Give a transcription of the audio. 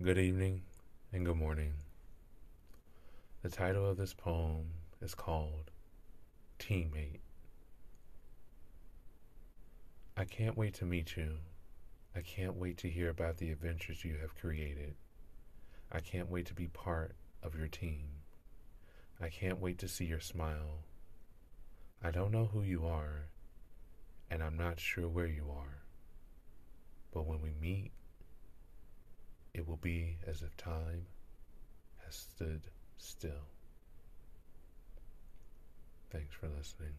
Good evening and good morning. The title of this poem is called Teammate. I can't wait to meet you. I can't wait to hear about the adventures you have created. I can't wait to be part of your team. I can't wait to see your smile. I don't know who you are, and I'm not sure where you are. But when we meet, it will be as if time has stood still. Thanks for listening.